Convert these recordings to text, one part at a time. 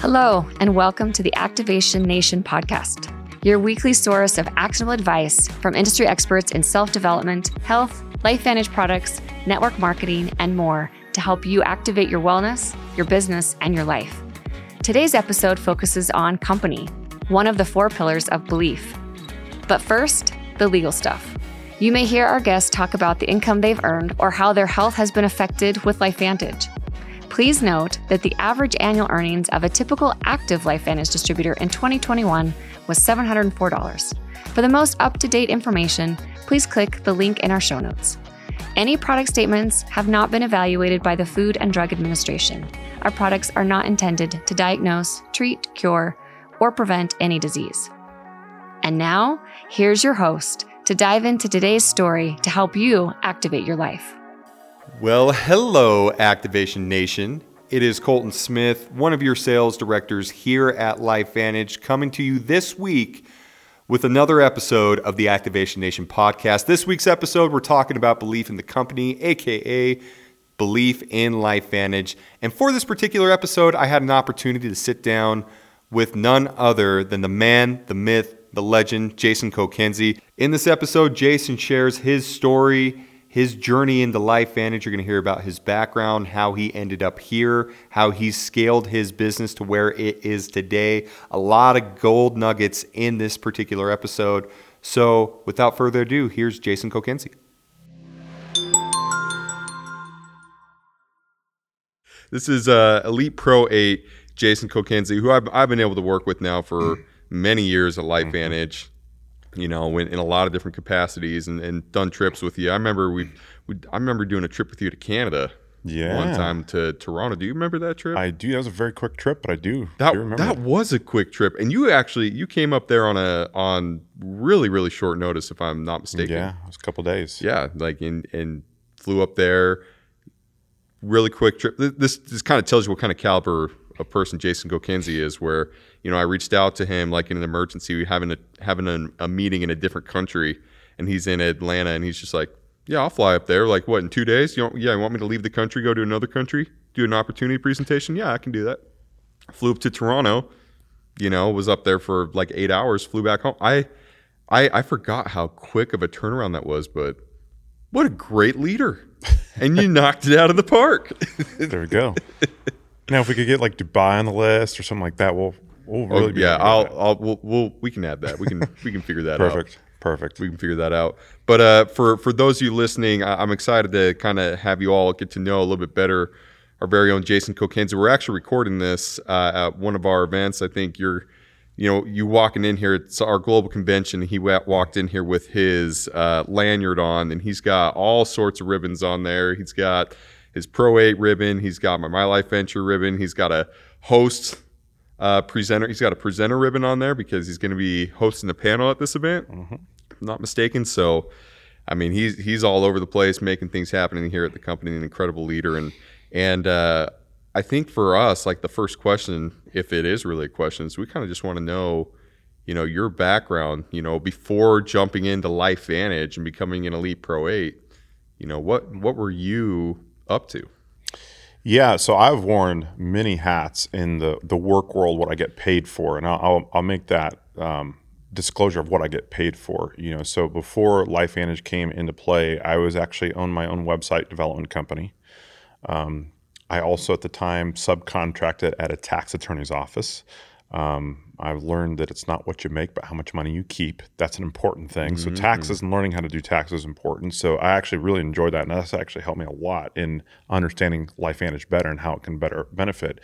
Hello, and welcome to the Activation Nation podcast, your weekly source of actionable advice from industry experts in self development, health, LifeVantage products, network marketing, and more to help you activate your wellness, your business, and your life. Today's episode focuses on company, one of the four pillars of belief. But first, the legal stuff. You may hear our guests talk about the income they've earned or how their health has been affected with LifeVantage. Please note that the average annual earnings of a typical active LifeVantage distributor in 2021 was $704. For the most up to date information, please click the link in our show notes. Any product statements have not been evaluated by the Food and Drug Administration. Our products are not intended to diagnose, treat, cure, or prevent any disease. And now, here's your host to dive into today's story to help you activate your life. Well, hello, Activation Nation. It is Colton Smith, one of your sales directors here at LifeVantage, coming to you this week with another episode of the Activation Nation podcast. This week's episode, we're talking about belief in the company, aka belief in LifeVantage. And for this particular episode, I had an opportunity to sit down with none other than the man, the myth, the legend, Jason Kokenzie. In this episode, Jason shares his story his journey into LifeVantage. You're going to hear about his background, how he ended up here, how he scaled his business to where it is today. A lot of gold nuggets in this particular episode. So, without further ado, here's Jason Kokenzie. This is uh, Elite Pro 8, Jason Kokenzie, who I've, I've been able to work with now for mm. many years at LifeVantage. Mm-hmm you know, in, in a lot of different capacities and, and done trips with you. I remember we, we, I remember doing a trip with you to Canada. Yeah. One time to Toronto. Do you remember that trip? I do. That was a very quick trip, but I do. That do that was a quick trip, and you actually you came up there on a on really really short notice, if I'm not mistaken. Yeah, it was a couple days. Yeah, like in and flew up there. Really quick trip. This this kind of tells you what kind of caliber of person Jason Kokenzie is, where you know I reached out to him like in an emergency, we having a having a, a meeting in a different country, and he's in Atlanta, and he's just like, yeah, I'll fly up there. Like what in two days? You want, yeah, you want me to leave the country, go to another country, do an opportunity presentation? Yeah, I can do that. Flew up to Toronto, you know, was up there for like eight hours, flew back home. I I I forgot how quick of a turnaround that was, but what a great leader. and you knocked it out of the park. there we go. Now, if we could get like Dubai on the list or something like that, we'll we'll oh, really. Oh, yeah, I'll, I'll we'll, we'll we can add that. We can we can figure that Perfect. out. Perfect. Perfect. We can figure that out. But uh, for for those of you listening, I, am excited to kind of have you all get to know a little bit better our very own Jason Kokenzie. We're actually recording this uh, at one of our events. I think you're, you know, you walking in here. It's our global convention. He walked in here with his uh, lanyard on, and he's got all sorts of ribbons on there. He's got his Pro 8 ribbon. He's got my My LifeVenture ribbon. He's got a host uh, presenter. He's got a presenter ribbon on there because he's going to be hosting a panel at this event. Mm-hmm. not mistaken. So, I mean, he's he's all over the place, making things happening here at the company. An incredible leader, and and uh, I think for us, like the first question, if it is really a question, is we kind of just want to know, you know, your background. You know, before jumping into LifeVantage and becoming an Elite Pro Eight. You know, what what were you up to? Yeah, so I've worn many hats in the the work world. What I get paid for, and I'll I'll make that um, disclosure of what I get paid for. You know, so before LifeVantage came into play, I was actually owned my own website development company. Um, I also at the time subcontracted at a tax attorney's office. Um, I've learned that it's not what you make, but how much money you keep. That's an important thing. Mm-hmm. So taxes and learning how to do taxes is important. So I actually really enjoyed that, and that's actually helped me a lot in understanding Life LifeVantage better and how it can better benefit.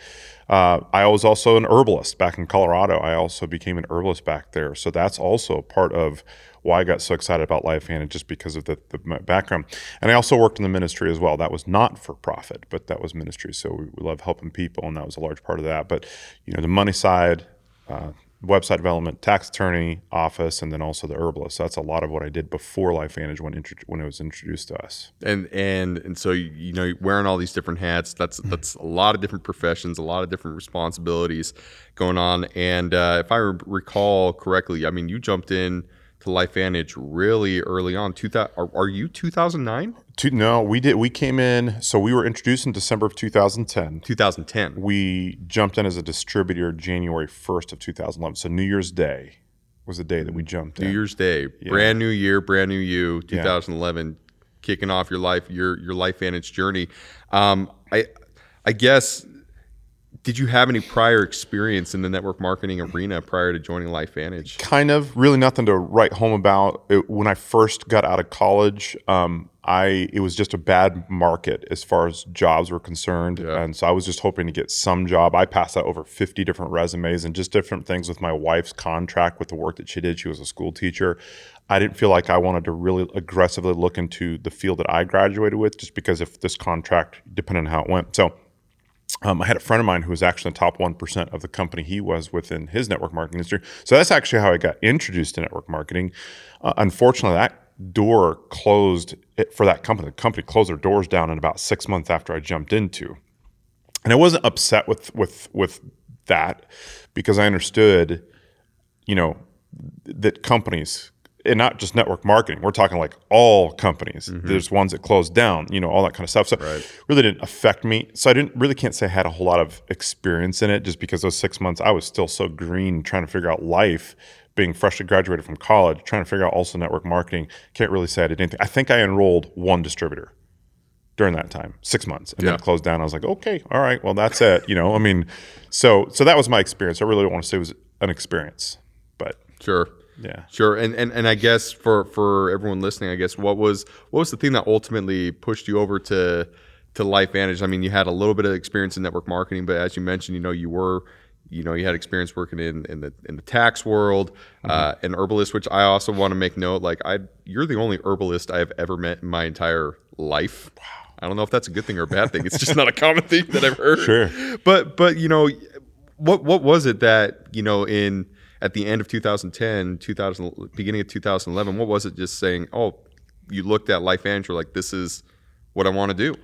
Uh, I was also an herbalist back in Colorado. I also became an herbalist back there. So that's also part of why I got so excited about Life LifeVantage, just because of the, the background. And I also worked in the ministry as well. That was not for profit, but that was ministry. So we, we love helping people, and that was a large part of that. But you know, the money side uh, website development, tax attorney office, and then also the herbalist. So that's a lot of what I did before LifeVantage when intro- when it was introduced to us. And and and so you know wearing all these different hats. That's mm-hmm. that's a lot of different professions, a lot of different responsibilities going on. And uh, if I re- recall correctly, I mean you jumped in to LifeVantage really early on. Two thousand? Are, are you two thousand nine? no, we did. We came in. So we were introduced in December of 2010. Two thousand ten. We jumped in as a distributor January 1st of 2011. So New Year's Day was the day that we jumped in. New in. Year's Day, brand new year, brand new you, 2011, kicking off your life, your your LifeVantage journey. Um, I I guess did you have any prior experience in the network marketing arena prior to joining LifeVantage? kind of. Really nothing to write home about. It, when i first got out of college um, i it was just a bad market as far as jobs were concerned. And so i was just hoping to get some job. I passed out over 50 different resumes and just different things with my wife's contract with the work that she did. She was a school teacher. I didn't feel like i wanted to really aggressively look into the field that i graduated with just because if this contract depending on how it went. So um, I had a friend of mine who was actually the top 1% of the company he was within his network marketing industry. So that's actually how I got introduced to network marketing. Uh, unfortunately, that door closed for that company. The company closed their doors down in about six months after I jumped into. And I wasn't upset with, with, with that because I understood, you know, that companies and not just network marketing. We're talking like all companies. Mm-hmm. There's ones that closed down, you know, all that kind of stuff. So really didn't affect me. So I didn't really can't say I had a whole lot of experience in it just because those six months I was still so green trying to figure out life, being freshly graduated from college, trying to figure out also network marketing. Can't really say I did anything. I think I enrolled one distributor during that time, six months, and then Yeah. it closed down. I was like, okay, all right, well that's it. You know, I mean, so so that was my experience. I really don't want to say it was an experience, but Sure. Yeah. Sure, and, and and I guess for for everyone listening, I guess what was what was the thing that ultimately pushed you over to to LifeVantage? I mean, you had a little bit of experience in network marketing, but as you mentioned, you know, you were you know you had experience working in in the in the tax world, uh, an herbalist, which I also want to make note. Like I, you're the only herbalist I have ever met in my entire life. Wow. I don't know if that's a good thing or a bad thing. It's just not a common thing that I've heard. Sure. But but you know, what what was it that you know in at the end of 2010, 2000, beginning of 2011, what was it just saying, oh, you looked at Life and you're like this is what I want to do?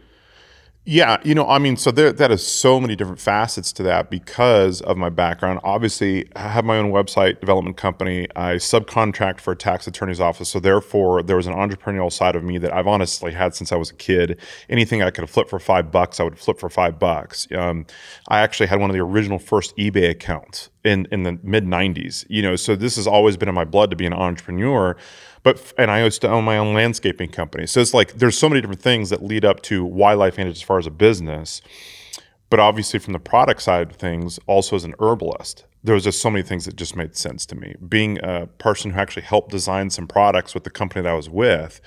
Yeah, you know, I mean, so there that is so many different facets to that because of my background. Obviously, I have my own website development company. I subcontract for a tax attorney's office, so therefore there was an entrepreneurial side of me that I've honestly had since I was a kid. Anything I could flip for five bucks, I would flip for five bucks. Um, I actually had one of the original first eBay accounts in in the mid '90s. You know, so this has always been in my blood to be an entrepreneur. But and I used to own my own landscaping company. So it's like there's so many different things that lead up to why Life Vantage as far as a business. But obviously, from the product side of things, also as an herbalist, there was just so many things that just made sense to me. Being a person who actually helped design some products with the company that I was with,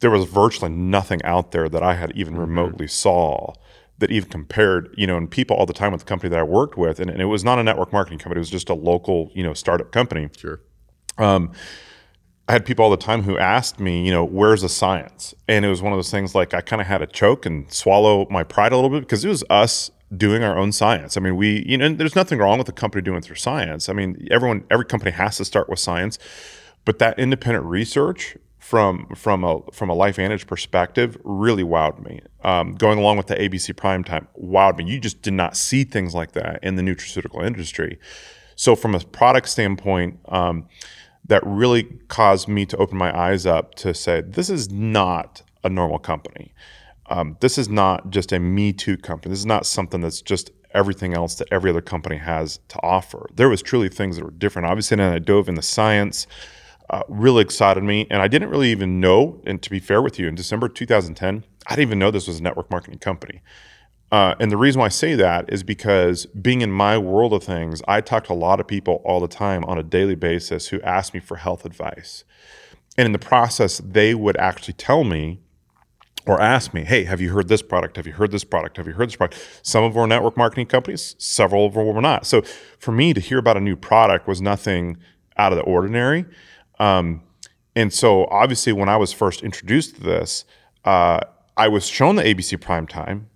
there was virtually nothing out there that I had even mm-hmm. remotely saw that even compared, you know, and people all the time with the company that I worked with, and, and it was not a network marketing company, it was just a local, you know, startup company. Sure. Um, I had people all the time who asked me, you know, where's the science? And it was one of those things like I kind of had to choke and swallow my pride a little bit because it was us doing our own science. I mean, we, you know, there's nothing wrong with a company doing their science. I mean, everyone, every company has to start with science, but that independent research from from a from a Life Vantage perspective really wowed me. Um, going along with the ABC Prime Time wowed me. You just did not see things like that in the nutraceutical industry. So from a product standpoint. Um, that really caused me to open my eyes up to say this is not a normal company. Um, this is not just a Me Too company. This is not something that's just everything else that every other company has to offer. There was truly things that were different. Obviously, and I dove in the science. Uh, really excited me, and I didn't really even know. And to be fair with you, in December 2010, I didn't even know this was a network marketing company. Uh, and the reason why I say that is because being in my world of things, I talk to a lot of people all the time on a daily basis who ask me for health advice. And in the process, they would actually tell me or ask me, hey, have you heard this product? Have you heard this product? Have you heard this product? Some of were network marketing companies, several of them were not. So for me to hear about a new product was nothing out of the ordinary. Um, and so obviously, when I was first introduced to this, uh, I was shown the ABC Prime Time,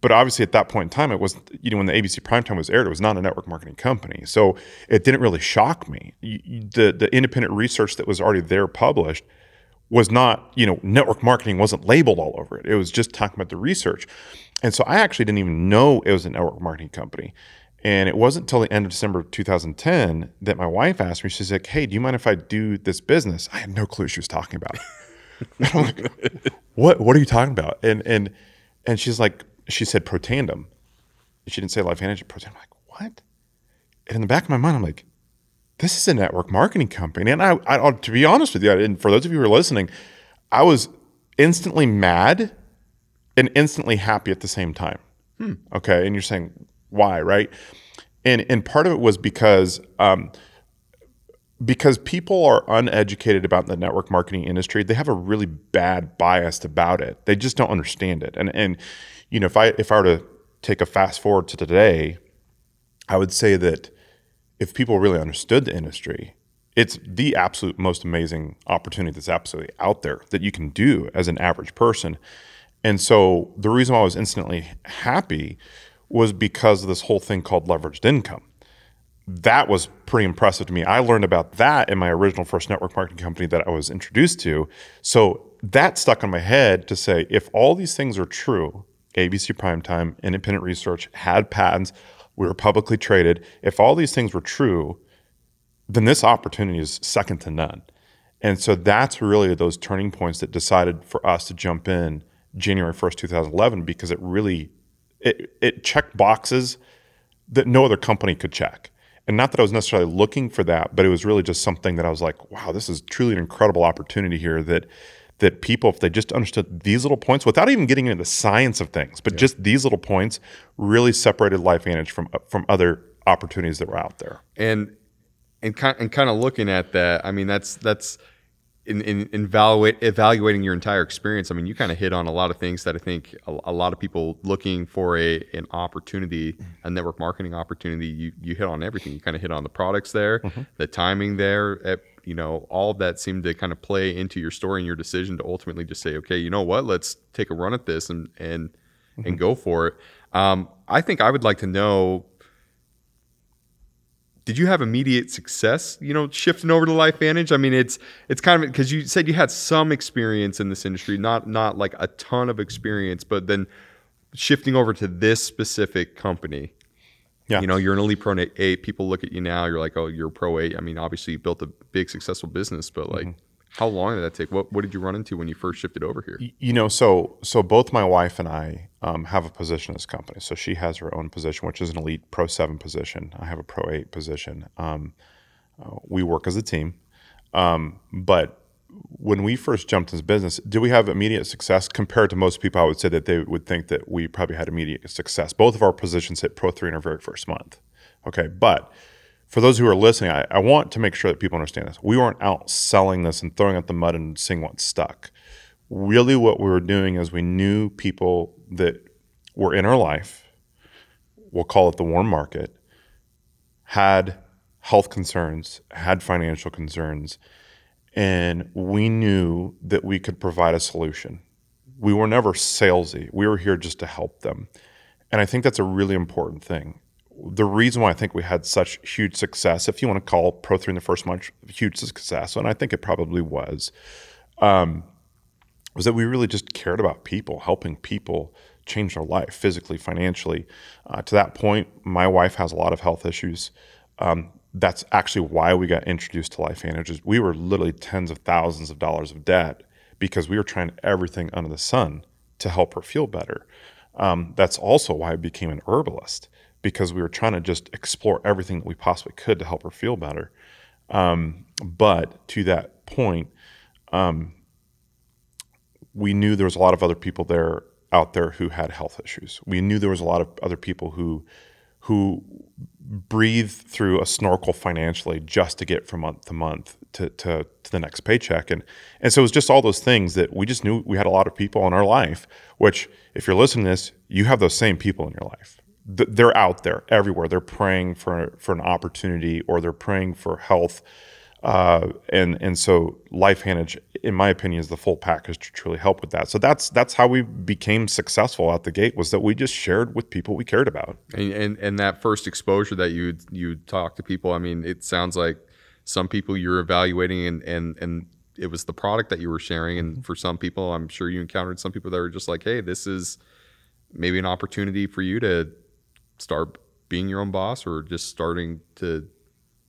but obviously at that point in time, it was you know when the ABC Primetime was aired, it was not a network marketing company, so it didn't really shock me. The the independent research that was already there published was not you know network marketing wasn't labeled all over it. It was just talking about the research, and so I actually didn't even know it was a network marketing company. And it wasn't until the end of December 2010 that my wife asked me, she's like, Hey, do you mind if I do this business? I had no clue she was talking about. I'm like, what what are you talking about? And and and she's like, she said Protandim. She didn't say LifeVantage, Protandim. I'm like, what? And in the back of my mind, I'm like, this is a network marketing company. And I, I to be honest with you, and for those of you who are listening, I was instantly mad and instantly happy at the same time. Hmm. Okay. And you're saying, why, right? And and part of it was because um, because people are uneducated about the network marketing industry. They have a really bad bias about it. They just don't understand it. And and you know, if I if I were to take a fast forward to today, I would say that if people really understood the industry, it's the absolute most amazing opportunity that's absolutely out there that you can do as an average person. And so the reason why I was instantly happy was because of this whole thing called leveraged income. That was pretty impressive to me. I learned about that in my original first network marketing company that I was introduced to. So that stuck in my head to say if all these things are true, ABC Primetime, independent research, had patents, we were publicly traded. If all these things were true, then this opportunity is second to none. And so that's really those turning points that decided for us to jump in January 1st, 2011, because it really it, it checked boxes that no other company could check. And not that I was necessarily looking for that, but it was really just something that I was like, wow, this is truly an incredible opportunity here that that people, if they just understood these little points without even getting into the science of things, but yeah. just these little points really separated LifeVantage from uh, from other opportunities that were out there. And and kind and kind of looking at that, I mean, that's that's in, in, in evaluate, evaluating your entire experience, I mean, you kind of hit on a lot of things that I think a, a, lot of people looking for a an opportunity, a network marketing opportunity, you you hit on everything. You kind of hit on the products there, mm-hmm. the timing there, at, you know, all of that seemed to kind of play into your story and your decision to ultimately just say, okay, you know what, let's take a run at this and and mm-hmm. and go for it. Um, I think I would like to know. Did you have immediate success, you know, shifting over to LifeVantage? I mean, it's it's kind of because you said you had some experience in this industry, not not like a ton of experience, but then shifting over to this specific company yeah. You know, you're an elite pro eight. People look at you now. You're like, oh, you're pro eight. I mean, obviously you built a big successful business, but like, mm-hmm. How long did that take? What What did you run into when you first shifted over here? You know, so so both my wife and I um, have a position in this company. So she has her own position, which is an elite pro seven position. I have a pro eight position. Um, uh, we work as a team, um, but when we first jumped into business, did we have immediate success compared to most people? I would say that they would think that we probably had immediate success. Both of our positions hit Pro 3 in our very first month. Okay. But for those who are listening, I, I want to make sure that people understand this. We weren't out selling this and throwing out the mud and seeing what stuck. Really, what we were doing is we knew people that were in our life, we'll call it the warm market, had health concerns, had financial concerns and we knew that we could provide a solution. We were never salesy. We were here just to help them. And I think that's a really important thing. The reason why I think we had such huge success, if you want to call Pro 3 in the first month huge success, and I think it probably was, um, was that we really just cared about people, helping people change their life physically, financially. Uh, to that point, my wife has a lot of health issues. Um, that's actually why we got introduced to Life LifeVantage. We were literally tens of thousands of dollars of debt because we were trying everything under the sun to help her feel better. Um, that's also why I became an herbalist because we were trying to just explore everything that we possibly could to help her feel better. Um, but to that point, um, we knew there was a lot of other people there out there who had health issues. We knew there was a lot of other people who who breathe through a snorkel financially just to get from month to month to, to, to, the next paycheck. And, and so it was just all those things that we just knew we had a lot of people in our life, which if you're listening to this, you have those same people in your life. They're out there everywhere. They're praying for, for an opportunity or they're praying for health uh, and and so LifeVantage, in my opinion, is the full package to truly help with that. So that's that's how we became successful out the gate was that we just shared with people we cared about. And and, and that first exposure that you you talk to people, I mean, it sounds like some people you're evaluating and and and it was the product that you were sharing, and for some people, I'm sure you encountered some people that were just like, hey, this is maybe an opportunity for you to start being your own boss or just starting to,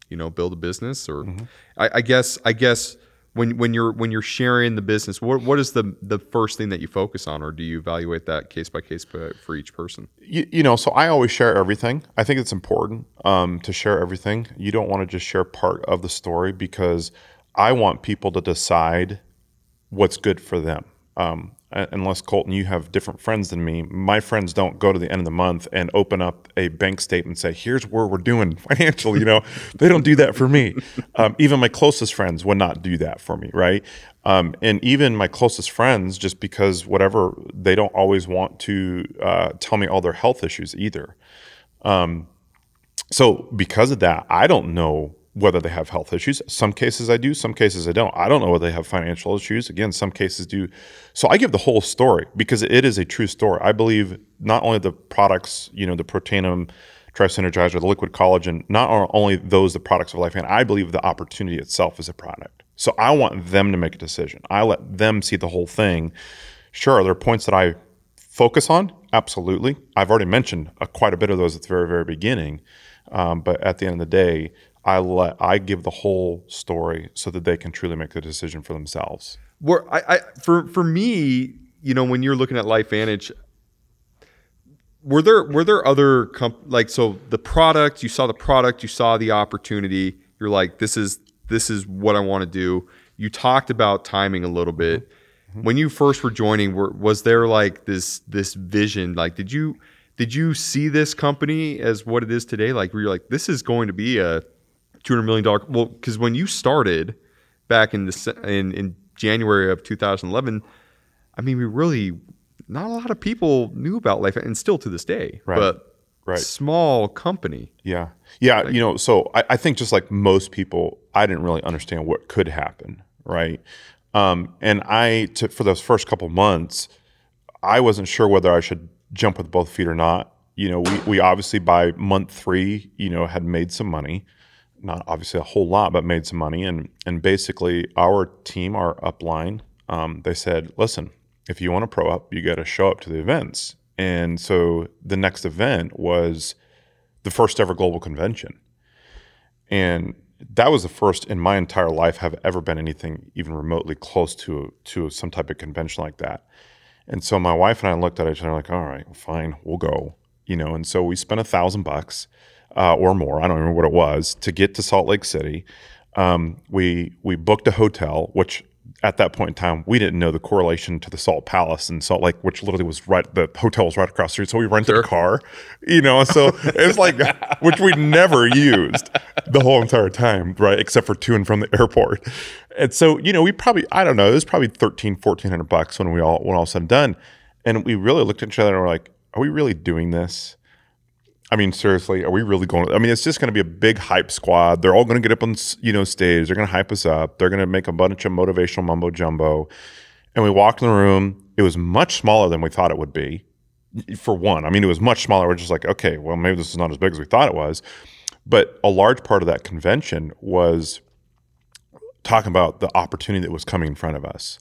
you know, build a business? Or I, I guess I guess when when you're when you're sharing the business, what what is the the first thing that you focus on, or do you evaluate that case by case for each person? you, you know, so I always share everything. I think it's important um, to share everything. You don't want to just share part of the story because I want people to decide what's good for them. Um, unless Colton, you have different friends than me. My friends don't go to the end of the month and open up a bank statement and say, "Here's where we're doing financially." You know, they don't do that for me. Um, even my closest friends would not do that for me, right? Um, and even my closest friends, just because whatever, they don't always want to uh, tell me all their health issues either. So because of that, I don't know whether they have health issues. Some cases I do, some cases I don't. I don't know whether they have financial issues. Again, some cases do. So I give the whole story because it is a true story. I believe not only the products, you know, the Protandim TriSynergizer, the liquid collagen, not only those the products of Life and I believe the opportunity itself is a product. So I want them to make a decision. I let them see the whole thing. Sure, are there points that I focus on? Absolutely. I've already mentioned uh, quite a bit of those at the very, very beginning. Um, but at the end of the day, I let I give the whole story so that they can truly make the decision for themselves. Where I, I for for me, you know, when you're looking at LifeVantage, were there were there other comp- like so the product you saw the product you saw the opportunity you're like this is this is what I want to do. You talked about timing a little bit. Mm-hmm. When you first were joining, were, was there like this this vision? Like, did you did you see this company as what it is today? Like, were you like, this is going to be a two hundred million dollar? Well, because when you started back in the in in January of 2011, I mean, we really not a lot of people knew about life, and still to this day, Right. but Right. small company. Yeah. Yeah. you know, so I, I think just like most people, I didn't really understand what could happen. Right. Um, and I, to, for those first couple months, I wasn't sure whether I should jump with both feet or not. You know, we, we obviously by month three, you know, had made some money, not obviously a whole lot, but made some money. And, and basically our team, our upline, um, they said, listen, if you want to pro up, you got to show up to the events. And so the next event was the first ever global convention. And that was the first in my entire life have ever been anything even remotely close to to some type of convention like that. And so my wife and I looked at each other like, all right, fine, we'll go. You know, and so we spent a thousand bucks uh, or more, I don't remember what it was, to get to Salt Lake City. Um, we we booked a hotel, which at that point in time we didn't know the correlation to the Salt Palace in Salt Lake, which literally was right. The hotel was right across the street, so we rented a car. You know, so it was like which we never used the whole entire time, right? Except for to and from the airport. And so you know, we probably I don't know, it was probably 13, 1400 bucks when we all when all said and done, and we really looked at each other and we're like, are we really doing this? I mean, seriously, are we really going? I mean, it's just going to be a big hype squad. They're all going to get up on you know stage. They're going to hype us up. They're going to make a bunch of motivational mumbo jumbo. And we walked in the room. It was much smaller than we thought it would be. For one, I mean, it was much smaller. We're just like, okay, well, maybe this is not as big as we thought it was. But a large part of that convention was talking about the opportunity that was coming in front of us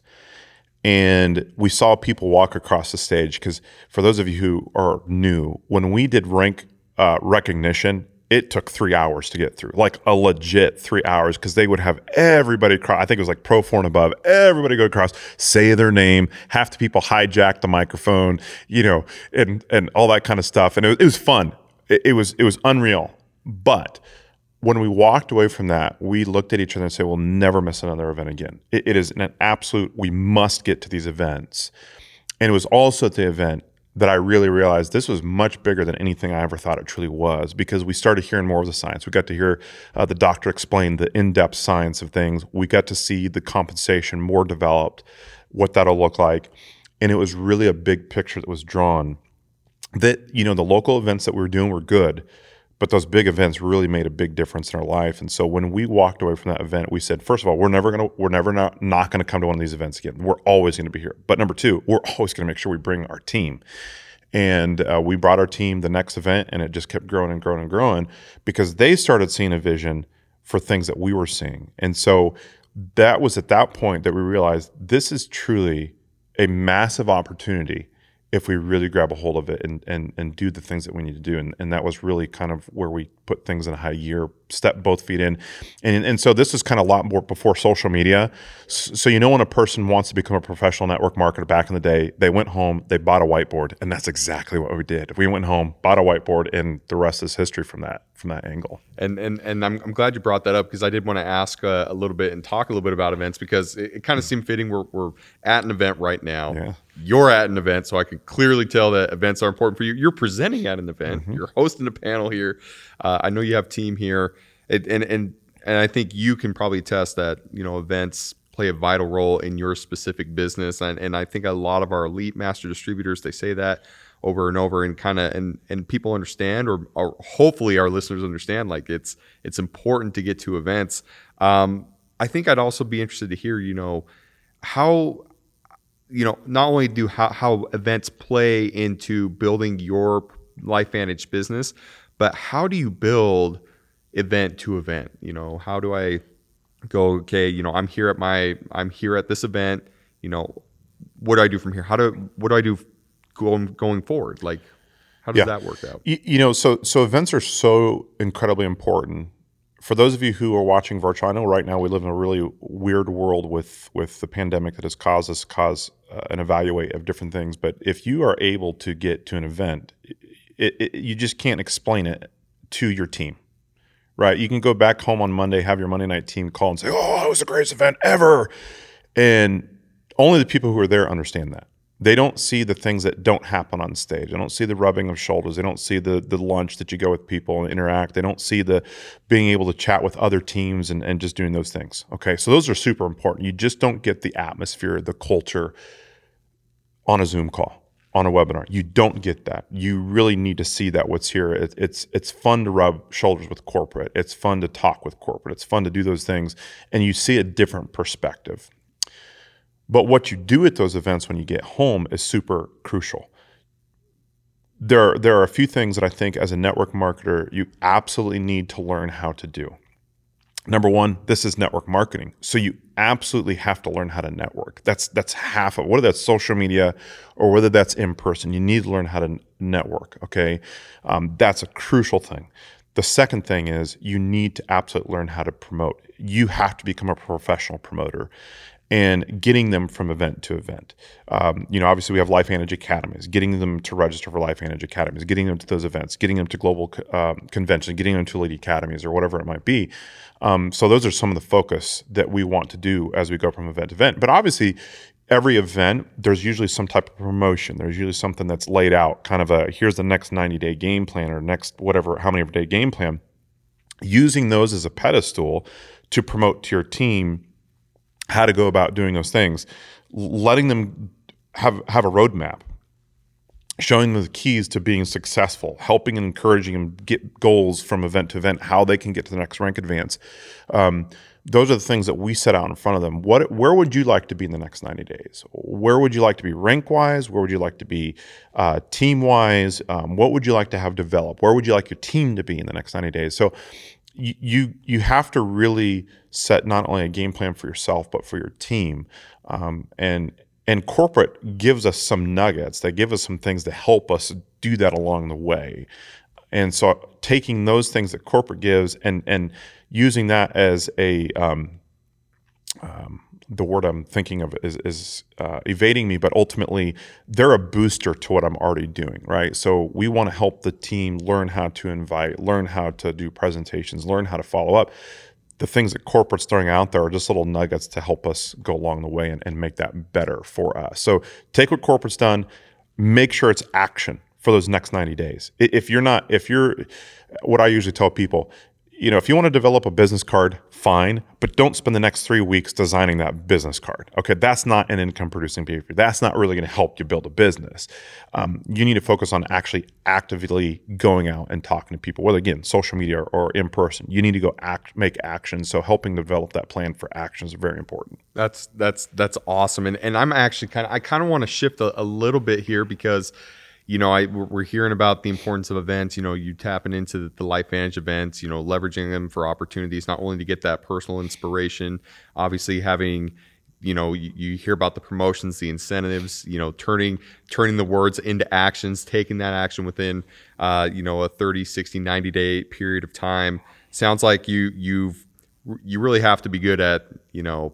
and we saw people walk across the stage because for those of you who are new when we did rank uh, recognition it took three hours to get through. Like a legit three hours because they would have everybody across i think it was like pro four and above everybody go across say their name half the people hijack the microphone you know and and all that kind of stuff. And it was, it was fun. It, it was it was unreal. But when we walked away from that, we looked at each other and said, "We'll never miss another event again." It, it is an absolute. We must get to these events, and it was also at the event that I really realized this was much bigger than anything I ever thought it truly was because we started hearing more of the science. We got to hear uh, the doctor explain the in-depth science of things. We got to see the compensation more developed, what that'll look like, and it was really a big picture that was drawn. That you know the local events that we were doing were good but those big events really made a big difference in our life. And so when we walked away from that event, we said, first of all, we're never gonna, we're never not, not gonna come to one of these events again. We're always gonna be here. But number two, we're always gonna make sure we bring our team. And uh, we brought our team the next event, and it just kept growing and growing and growing because they started seeing a vision for things that we were seeing. And so that was at that point that we realized this is truly a massive opportunity if we really grab a hold of it and and and do the things that we need to do. And and that was really kind of where we put things in a high gear, step both feet in. And and so this is kind of a lot more before social media. So you know when a person wants to become a professional network marketer back in the day, they went home, they bought a whiteboard, and that's exactly what we did. We went home, bought a whiteboard, and the rest is history from that from that angle. And and and I'm, I'm glad you brought that up because I did want to ask uh, a little bit and talk a little bit about events because it, it kind of seemed fitting. We're we're at an event right now. Yeah. You're at an event, so I can clearly tell that events are important for you. You're presenting at an event. Mm-hmm. You're hosting a panel here. Uh, I know you have team here, it, and and and I think you can probably test that you know events play a vital role in your specific business, and and I think a lot of our elite master distributors they say that over and over and kind of and and people understand or, or hopefully our listeners understand like it's it's important to get to events. Um, i think i'd also be interested to hear you know how you know not only do how, how events play into building your LifeVantage business but how do you build event to event? You know how do i go okay you know i'm here at my i'm here at this event you know what do i do from here? How do what do i do going going forward? Like how does yeah. that work out? You, you know so so events are so incredibly important. For those of you who are watching virtual, right now we live in a really weird world with with the pandemic that has caused us cause uh, an evaluate of different things. But if you are able to get to an event, it, it, you just can't explain it to your team, right? You can go back home on Monday, have your Monday night team call and say, "Oh, it was the greatest event ever," and only the people who are there understand that they don't see the things that don't happen on stage. They don't see the rubbing of shoulders. They don't see the the lunch that you go with people and interact. They don't see the being able to chat with other teams and, and just doing those things. Okay. So those are super important. You just don't get the atmosphere, the culture on a Zoom call, on a webinar. You don't get that. You really need to see that what's here. It, it's it's fun to rub shoulders with corporate. It's fun to talk with corporate. It's fun to do those things. And you see a different perspective. But what you do at those events when you get home is super crucial. There, there are a few things that I think as a network marketer you absolutely need to learn how to do. Number one, this is network marketing. So you absolutely have to learn how to network. That's that's half of whether that's social media or whether that's in person. You need to learn how to network. Okay, um, that's a crucial thing. The second thing is you need to absolutely learn how to promote. You have to become a professional promoter and getting them from event to event. Um, you know, obviously we have LifeVantage academies, getting them to register for LifeVantage academies, getting them to those events, getting them to global um, conventions, getting them to elite academies or whatever it might be. Um, so those are some of the focus that we want to do as we go from event to event. But obviously, every event there's usually some type of promotion. There's usually something that's laid out, kind of a here's the next 90 day game plan or next whatever how many day game plan. Using those as a pedestal to promote to your team how to go about doing those things, letting them have have a roadmap, showing them the keys to being successful, helping and encouraging them get goals from event to event, how they can get to the next rank advance. Um, those are the things that we set out in front of them. What, where would you like to be in the next 90 days? Where would you like to be rank wise? Where would you like to be uh, team wise? Um, what would you like to have develop? Where would you like your team to be in the next 90 days? So you you have to really set not only a game plan for yourself but for your team. Um, and and corporate gives us some nuggets they give us some things to help us do that along the way. And so taking those things that corporate gives and and using that as a um, um, the word I'm thinking of is, is uh, evading me, but ultimately they're a booster to what I'm already doing, right? So we want to help the team learn how to invite, learn how to do presentations, learn how to follow up. The things that corporate's throwing out there are just little nuggets to help us go along the way and, and make that better for us. So take what corporate's done, make sure it's action for those next 90 days. If you're not, if you're, what I usually tell people, you know, if you want to develop a business card, fine, but don't spend the next three weeks designing that business card. Okay, that's not an income producing behavior. That's not really going to help you build a business. Um, you need to focus on actually actively going out and talking to people, whether again, social media or, or in person. You need to go act, make action. So helping develop that plan for action is very important. That's that's that's awesome. And and I'm actually kind of I kind of want to shift a, a little bit here because you know, I we're hearing about the importance of events. You know, you tapping into the, the LifeVantage events. You know, leveraging them for opportunities, not only to get that personal inspiration, obviously having you know you, you, hear about the promotions the incentives you know turning turning the words into actions taking that action within uh, you know a 30 60 90 day period of time sounds like you you've you really have to be good at you know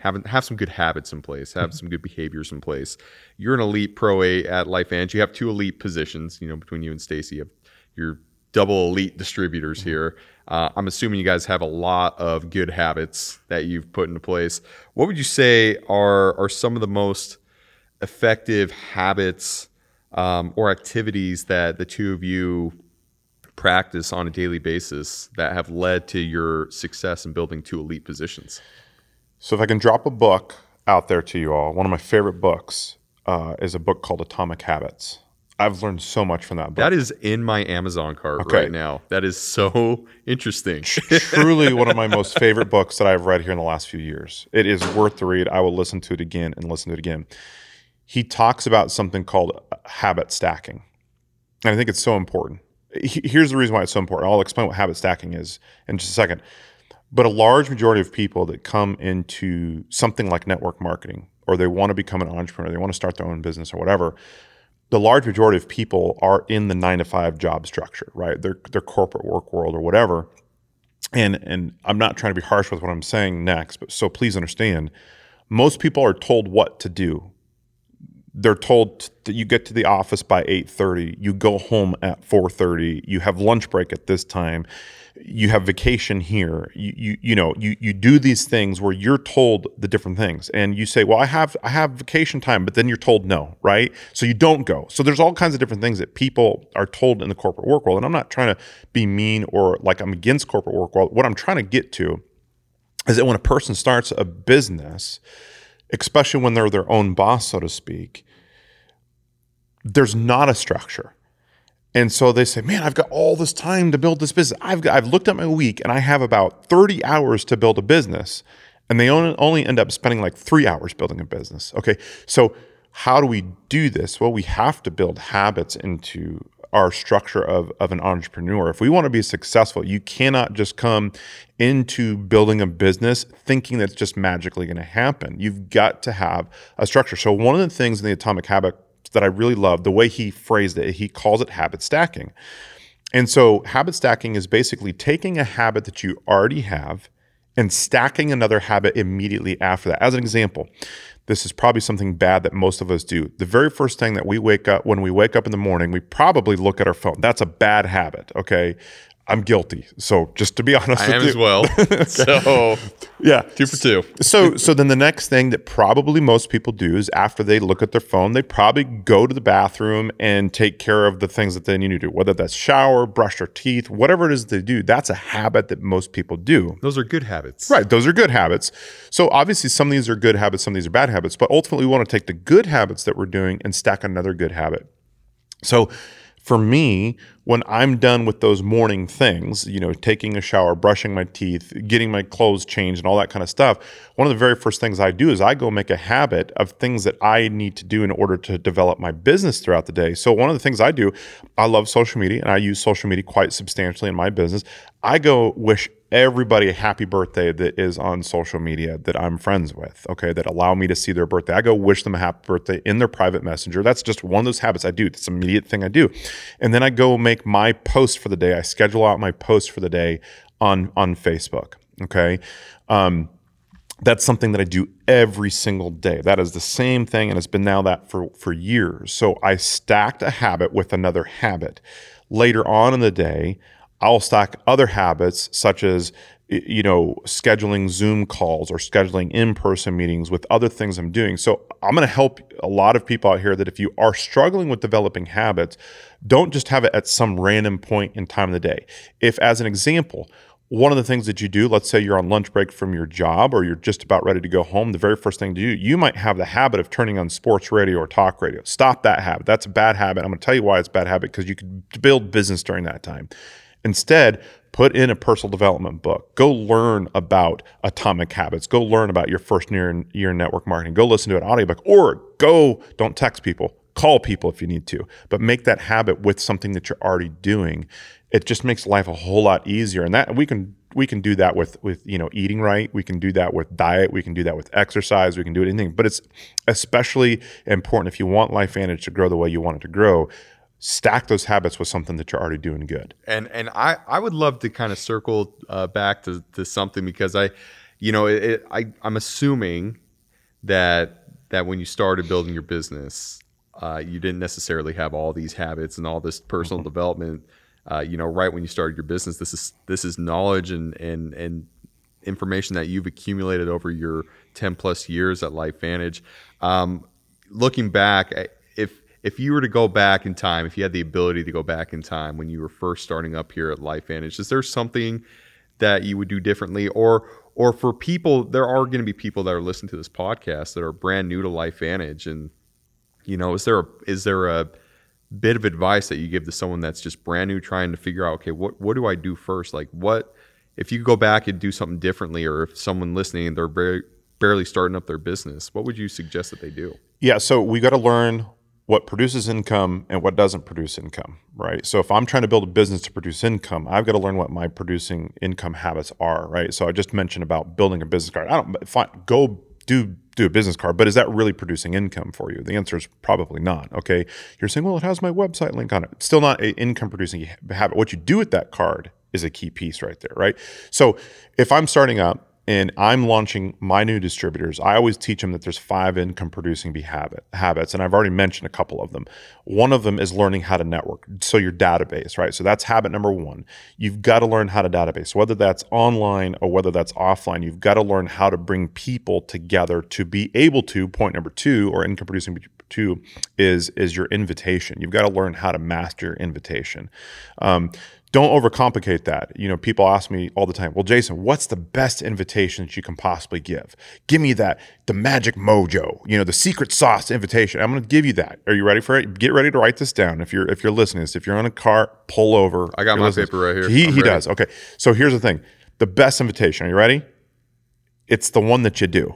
having have some good habits in place. Have some good behaviors in place. You're an elite pro a at Life LifeVantage you have two elite positions you know between you and stacy. You have your double elite distributors here. Uh, I'm assuming you guys have a lot of good habits that you've put into place. What would you say are are some of the most effective habits um, or activities that the two of you practice on a daily basis that have led to your success in building two elite positions? So, if I can drop a book out there to you all, one of my favorite books uh, is a book called Atomic Habits. I've learned so much from that book. That is in my Amazon cart okay. right now. That is so interesting. Truly one of my most favorite books that I've read here in the last few years. It is worth the read. I will listen to it again and listen to it again. He talks about something called habit stacking. And I think it's so important. Here's the reason why it's so important. I'll explain what habit stacking is in just a second. But a large majority of people that come into something like network marketing or they want to become an entrepreneur, they want to start their own business or whatever, the large majority of people are in the nine to five job structure, right? They're, they're corporate work world or whatever. And, and I'm not trying to be harsh with what I'm saying next, but so please understand, most people are told what to do. They're told that you get to the office by 8:30, you go home at 4:30, you have lunch break at this time you have vacation here. You, you you know you you do these things where you're told the different things. And you say well i have i have vacation time but then you're told no right? So you don't go. So there's all kinds of different things that people are told in the corporate work world. And i'm not trying to be mean or like i'm against corporate work world. What i'm trying to get to is that when a person starts a business especially when they're their own boss so to speak there's not a structure and so they say, "Man, I've got all this time to build this business. I've got, I've looked at my week and I have about 30 hours to build a business." And they only end up spending like 3 hours building a business. Okay? So how do we do this? Well, we have to build habits into our structure of, of an entrepreneur. If we want to be successful, you cannot just come into building a business thinking that's just magically going to happen. You've got to have a structure. So, one of the things in the Atomic Habit that I really love the way he phrased it. He calls it habit stacking. And so, habit stacking is basically taking a habit that you already have and stacking another habit immediately after that. As an example, this is probably something bad that most of us do. The very first thing that we wake up, when we wake up in the morning, we probably look at our phone. That's a bad habit, okay? I'm guilty. So just to be honest, I am you. as well. so yeah, two for two. so so then the next thing that probably most people do is after they look at their phone, they probably go to the bathroom and take care of the things that they need to do, whether that's shower, brush their teeth, whatever it is they do. That's a habit that most people do. Those are good habits, right? Those are good habits. So obviously, some of these are good habits, some of these are bad habits. But ultimately, we want to take the good habits that we're doing and stack another good habit. So for me, when I'm done with those morning things, you know, taking a shower, brushing my teeth, getting my clothes changed, and all that kind of stuff, one of the very first things I do is I go make a habit of things that I need to do in order to develop my business throughout the day. So, one of the things I do, I love social media and I use social media quite substantially in my business. I go wish everybody a happy birthday that is on social media that I'm friends with, okay, that allow me to see their birthday. I go wish them a happy birthday in their private messenger. That's just one of those habits I do. It's an immediate thing I do. And then I go make my post for the day. I schedule out my post for the day on on Facebook, okay? Um, that's something that I do every single day. That is the same thing, and it's been now that for, for years. So I stacked a habit with another habit. Later on in the day, I'll stack other habits such as you know scheduling Zoom calls or scheduling in-person meetings with other things I'm doing. So I'm going to help a lot of people out here that if you are struggling with developing habits, don't just have it at some random point in time of the day. If as an example, one of the things that you do, let's say you're on lunch break from your job or you're just about ready to go home, the very first thing to do, you might have the habit of turning on sports radio or talk radio. Stop that habit. That's a bad habit. I'm going to tell you why it's a bad habit because you could build business during that time. Instead, put in a personal development book. Go learn about atomic habits. Go learn about your first year year network marketing. Go listen to an audiobook or go, don't text people, call people if you need to, but make that habit with something that you're already doing. It just makes life a whole lot easier. And that we can we can do that with with you know eating right. We can do that with diet. We can do that with exercise. We can do anything. But it's especially important if you want LifeVantage to grow the way you want it to grow. Stack those habits with something that you're already doing good. And and I I would love to kind of circle uh, back to to something because I, you know, it, it, I I'm assuming that that when you started building your business, uh, you didn't necessarily have all these habits and all this personal mm-hmm. development. Uh, you know, right when you started your business, this is this is knowledge and and and information that you've accumulated over your 10 plus years at LifeVantage. Um, looking back, if you were to go back in time, if you had the ability to go back in time when you were first starting up here at LifeVantage, is there something that you would do differently, or or for people, there are going to be people that are listening to this podcast that are brand new to LifeVantage, and you know, is there a is there a bit of advice that you give to someone that's just brand new trying to figure out, okay, what what do I do first? Like, what if you go back and do something differently, or if someone listening they're very barely starting up their business, what would you suggest that they do? Yeah, so we got to learn what produces income and what doesn't produce income, right? So if I'm trying to build a business to produce income, I've got to learn what my producing income habits are, right? So I just mentioned about building a business card. I don't fine, go do do a business card, but is that really producing income for you? The answer is probably not. Okay, you're saying, well, it has my website link on it. It's still not an income producing habit. What you do with that card is a key piece right there, right? So if I'm starting up and I'm launching my new distributors, I always teach them that there's five income producing habit, habits. And I've already mentioned a couple of them. One of them is learning how to network. So your database, right? So that's habit number one. You've got to learn how to database, whether that's online or whether that's offline. You've got to learn how to bring people together to be able to, point number two, or income producing two, is, is your invitation. You've got to learn how to master your invitation. Um, don't overcomplicate that. You know, people ask me all the time, well, Jason, what's the best invitation that you can possibly give? Give me that, the magic mojo, you know, the secret sauce invitation. I'm going to give you that. Are you ready for it? Get ready to write this down. If you're, if you're listening if you're on a car, pull over. I got my paper right here. He, he does. Okay. So here's the thing. The best invitation. Are you ready? It's the one that you do.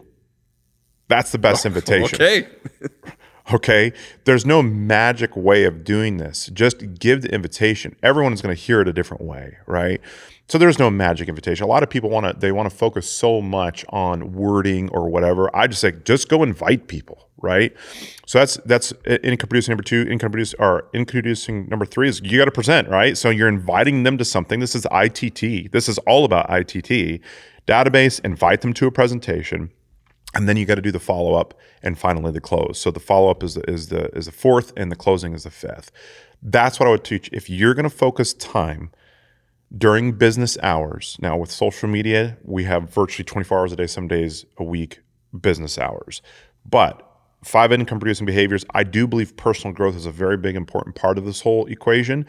That's the best invitation. okay. Okay. There's no magic way of doing this. Just give the invitation. Everyone is going to hear it a different way, right? So there's no magic invitation. A lot of people want to they want to focus so much on wording or whatever. I just say just go invite people, right? So that's that's income producing number two. Income producing or income producing number three is you got to present, right? So you're inviting them to something. This is ITT. This is all about ITT database. Invite them to a presentation and then you got to do the follow up and finally the close. So the follow up is the, is the is the fourth, and the closing is the fifth. That's what I would teach. If you're going to focus time during business hours, now with social media, we have virtually 24 hours a day, some days a week, business hours. But five income producing behaviors, I do believe personal growth is a very big important part of this whole equation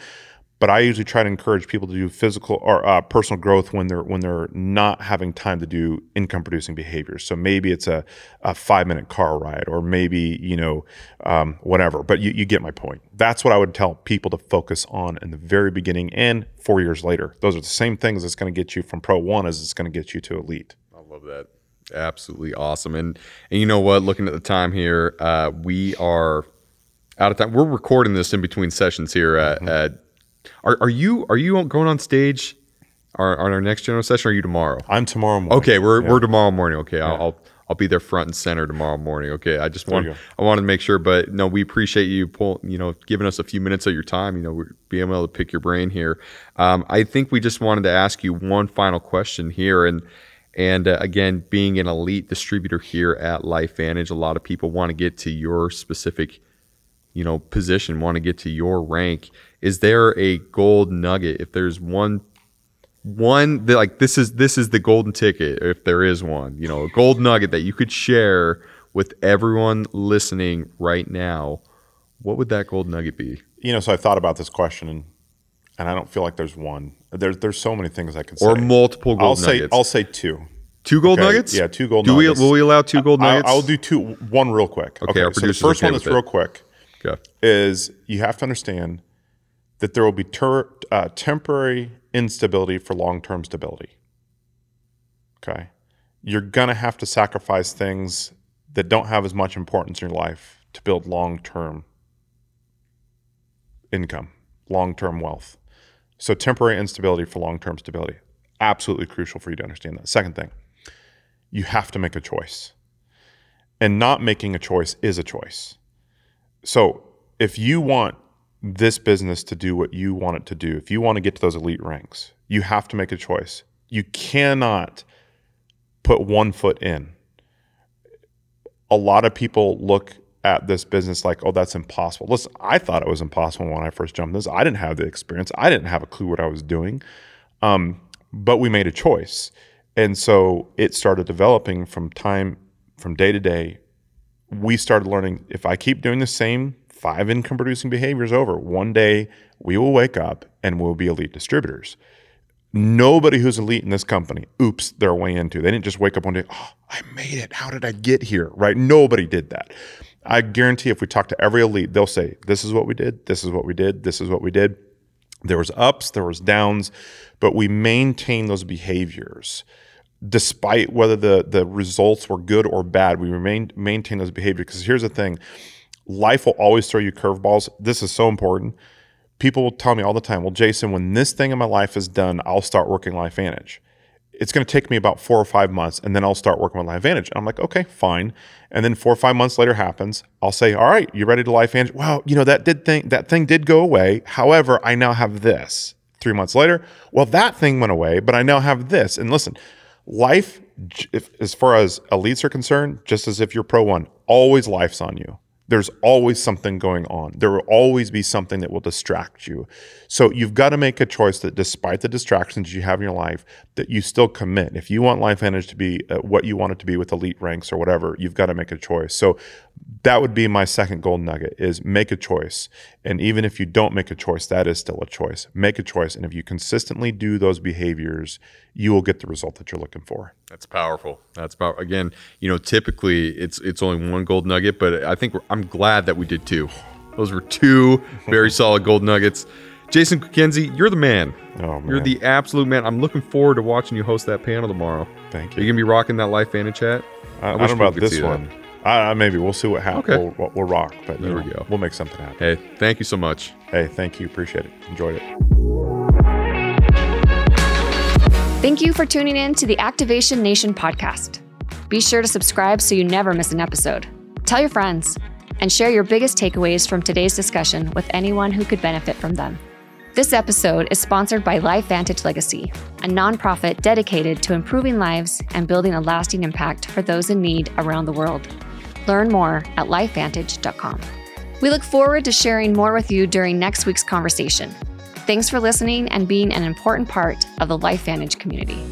but I usually try to encourage people to do physical or uh, personal growth when they're when they're not having time to do income producing behaviors. So maybe it's a, a five minute car ride, or maybe you know um, whatever. But you, you get my point. That's what I would tell people to focus on in the very beginning and four years later. Those are the same things that's going to get you from pro one as it's going to get you to elite. I love that. Absolutely awesome. And and you know what? Looking at the time here, uh, we are out of time. We're recording this in between sessions here at, mm-hmm. at are, are you are you going on stage on our next general session? Or are you tomorrow? I'm tomorrow morning. Okay, we're yeah. we're tomorrow morning. Okay, yeah. I'll, I'll I'll be there front and center tomorrow morning. Okay, I just want I wanted to make sure, but no, we appreciate you pull you know giving us a few minutes of your time. You know, being able to pick your brain here. Um, I think we just wanted to ask you one final question here, and and uh, again, being an elite distributor here at LifeVantage, a lot of people want to get to your specific you know position, want to get to your rank is there a gold nugget if there's one one like this is this is the golden ticket if there is one you know a gold nugget that you could share with everyone listening right now what would that gold nugget be you know so i thought about this question and and i don't feel like there's one there's there's so many things i could say or multiple gold i'll nuggets say i'll say two Two gold okay? nuggets? Yeah, two gold do nuggets. We, will we allow two gold nuggets? I'll, I'll do two. One real quick. Okay, okay so the first okay one that's real quick is you have to understand that there will be ter- uh, temporary instability for long term stability. Okay. You're going to have to sacrifice things that don't have as much importance in your life to build long term income, long term wealth. So, temporary instability for long term stability. Absolutely crucial for you to understand that. Second thing, you have to make a choice. And not making a choice is a choice. So if you want this business to do what you want it to do, if you want to get to those elite ranks, you have to make a choice. You cannot put one foot in. A lot of people look at this business like, oh, that's impossible. Listen, I thought it was impossible when I first jumped this. I didn't have the experience. I didn't have a clue what I was doing. Um, but we made a choice. And so it started developing from time, from day to day. We started learning if I keep doing the same five income producing behaviors over, one day we will wake up and we'll be elite distributors. Nobody who's elite in this company, oops, their way into. They didn't just wake up one day, oh, I made it. How did I get here? Right? Nobody did that. I guarantee if we talk to every elite, they'll say, This is what we did, this is what we did, this is what we did. There was ups, there was downs, but we maintain those behaviors despite whether the the results were good or bad. We remain maintain those behaviors because here's the thing: life will always throw you curveballs. This is so important. People will tell me all the time, "Well, Jason, when this thing in my life is done, I'll start working LifeVantage." It's going to take me about four or five months, and then I'll start working with LifeVantage. And I'm like, okay, fine. And then four or five months later happens. I'll say, all right, you ready to LifeVantage? Well, you know that did thing that thing did go away. However, I now have this. Three months later, well, that thing went away, but I now have this. And listen, life, if, as far as elites are concerned, just as if you're pro one, always life's on you there's always something going on. There will always be something that will distract you. So you've got to make a choice that despite the distractions you have in your life, that you still commit. If you want Life LifeVantage to be uh, what you want it to be with elite ranks or whatever, you've got to make a choice. So that would be my second gold nugget is make a choice. And even if you don't make a choice, that is still a choice. Make a choice. And if you consistently do those behaviors, you will get the result that you're looking for. That's powerful. That's powerful. Again, you know, typically it's it's only one gold nugget, but I think I'm glad that we did two. Those were two very solid gold nuggets. Jason Kokenzie, you're the man. Oh, man. You're the absolute man. I'm looking forward to watching you host that panel tomorrow. Thank you. you're gonna be rocking that LifeVantage chat? I, I, wish don't know about this one that. One. I, I, maybe we'll see what happens. Okay. We'll, we'll, we'll rock, but you There we know, go. We'll make something happen. Hey, thank you so much. Hey, thank you. Appreciate it. Enjoyed it. Thank you for tuning in to the Activation Nation podcast. Be sure to subscribe so you never miss an episode. Tell your friends and share your biggest takeaways from today's discussion with anyone who could benefit from them. This episode is sponsored by LifeVantage Legacy, a nonprofit dedicated to improving lives and building a lasting impact for those in need around the world. Learn more at lifevantage.com. We look forward to sharing more with you during next week's conversation. Thanks for listening and being an important part of the LifeVantage community.